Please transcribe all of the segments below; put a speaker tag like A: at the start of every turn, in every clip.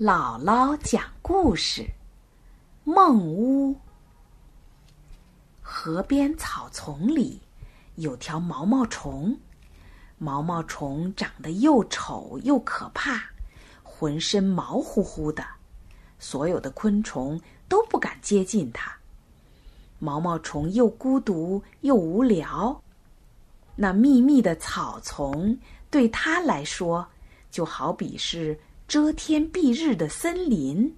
A: 姥姥讲故事：梦屋。河边草丛里有条毛毛虫，毛毛虫长得又丑又可怕，浑身毛乎乎的，所有的昆虫都不敢接近它。毛毛虫又孤独又无聊，那密密的草丛对它来说，就好比是。遮天蔽日的森林，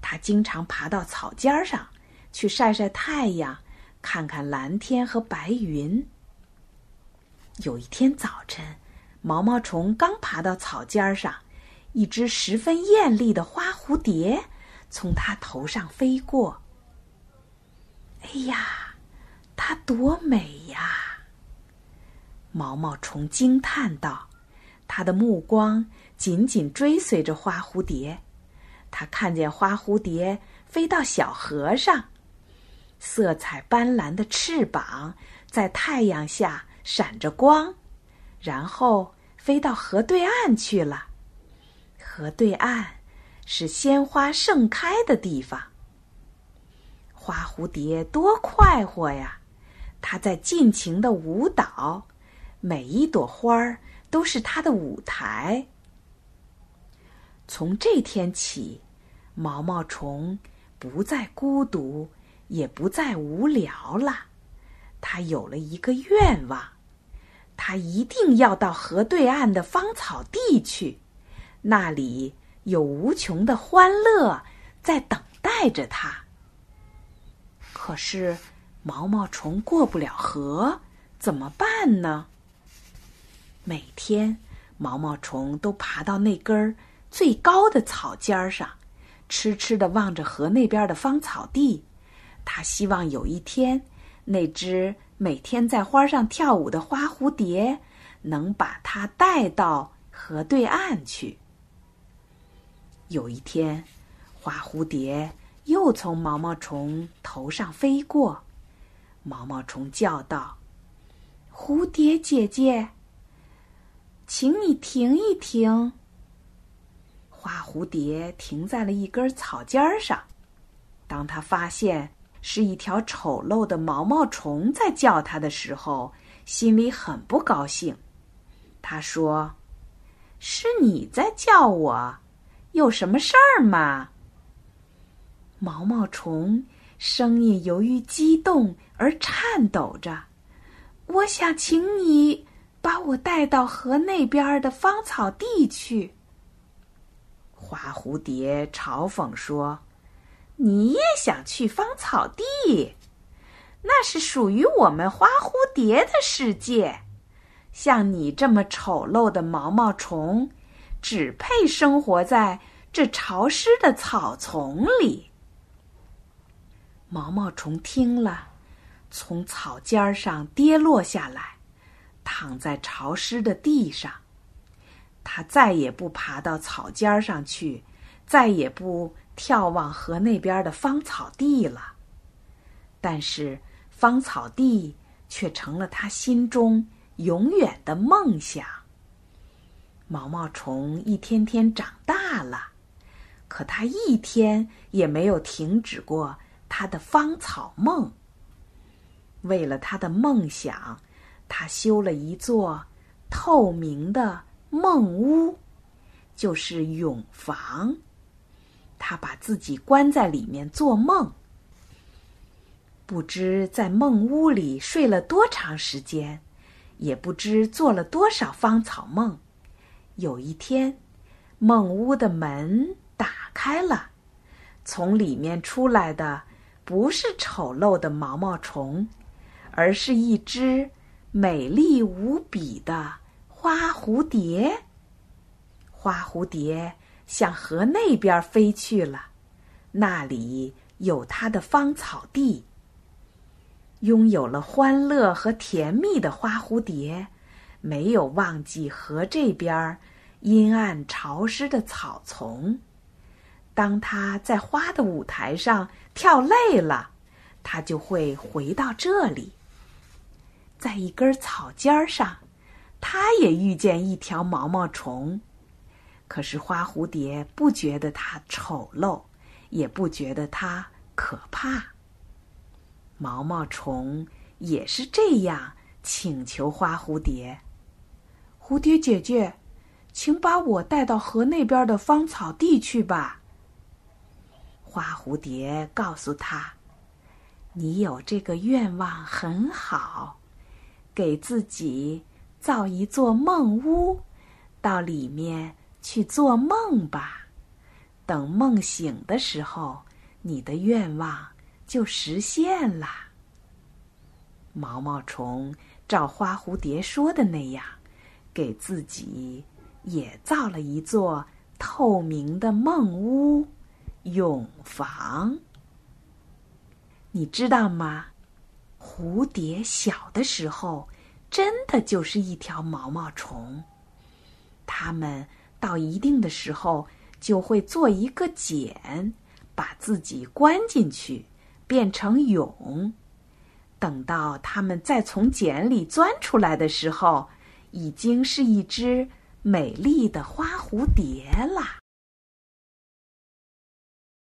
A: 他经常爬到草尖上去晒晒太阳，看看蓝天和白云。有一天早晨，毛毛虫刚爬到草尖上，一只十分艳丽的花蝴蝶从它头上飞过。哎呀，它多美呀！毛毛虫惊叹道。他的目光紧紧追随着花蝴蝶，他看见花蝴蝶飞到小河上，色彩斑斓的翅膀在太阳下闪着光，然后飞到河对岸去了。河对岸是鲜花盛开的地方。花蝴蝶多快活呀！它在尽情的舞蹈，每一朵花儿。都是他的舞台。从这天起，毛毛虫不再孤独，也不再无聊了。他有了一个愿望，他一定要到河对岸的芳草地去，那里有无穷的欢乐在等待着他。可是，毛毛虫过不了河，怎么办呢？每天，毛毛虫都爬到那根儿最高的草尖上，痴痴的望着河那边的芳草地。他希望有一天，那只每天在花上跳舞的花蝴蝶能把它带到河对岸去。有一天，花蝴蝶又从毛毛虫头上飞过，毛毛虫叫道：“蝴蝶姐姐。”请你停一停。花蝴蝶停在了一根草尖上，当他发现是一条丑陋的毛毛虫在叫他的时候，心里很不高兴。他说：“是你在叫我，有什么事儿吗？”毛毛虫声音由于激动而颤抖着：“我想请你。”我带到河那边的芳草地去。花蝴蝶嘲讽说：“你也想去芳草地？那是属于我们花蝴蝶的世界。像你这么丑陋的毛毛虫，只配生活在这潮湿的草丛里。”毛毛虫听了，从草尖上跌落下来。躺在潮湿的地上，他再也不爬到草尖上去，再也不眺望河那边的芳草地了。但是，芳草地却成了他心中永远的梦想。毛毛虫一天天长大了，可他一天也没有停止过他的芳草梦。为了他的梦想。他修了一座透明的梦屋，就是蛹房。他把自己关在里面做梦，不知在梦屋里睡了多长时间，也不知做了多少芳草梦。有一天，梦屋的门打开了，从里面出来的不是丑陋的毛毛虫，而是一只。美丽无比的花蝴蝶，花蝴蝶向河那边飞去了，那里有它的芳草地。拥有了欢乐和甜蜜的花蝴蝶，没有忘记河这边阴暗潮湿的草丛。当它在花的舞台上跳累了，它就会回到这里。在一根草尖上，他也遇见一条毛毛虫。可是花蝴蝶不觉得它丑陋，也不觉得它可怕。毛毛虫也是这样请求花蝴蝶：“蝴蝶姐姐，请把我带到河那边的芳草地去吧。”花蝴蝶告诉他：“你有这个愿望很好，给自己造一座梦屋，到里面去做梦吧。等梦醒的时候，你的愿望。”就实现了。毛毛虫照花蝴蝶说的那样，给自己也造了一座透明的梦屋——泳房。你知道吗？蝴蝶小的时候，真的就是一条毛毛虫。它们到一定的时候，就会做一个茧，把自己关进去。变成蛹，等到它们再从茧里钻出来的时候，已经是一只美丽的花蝴蝶了。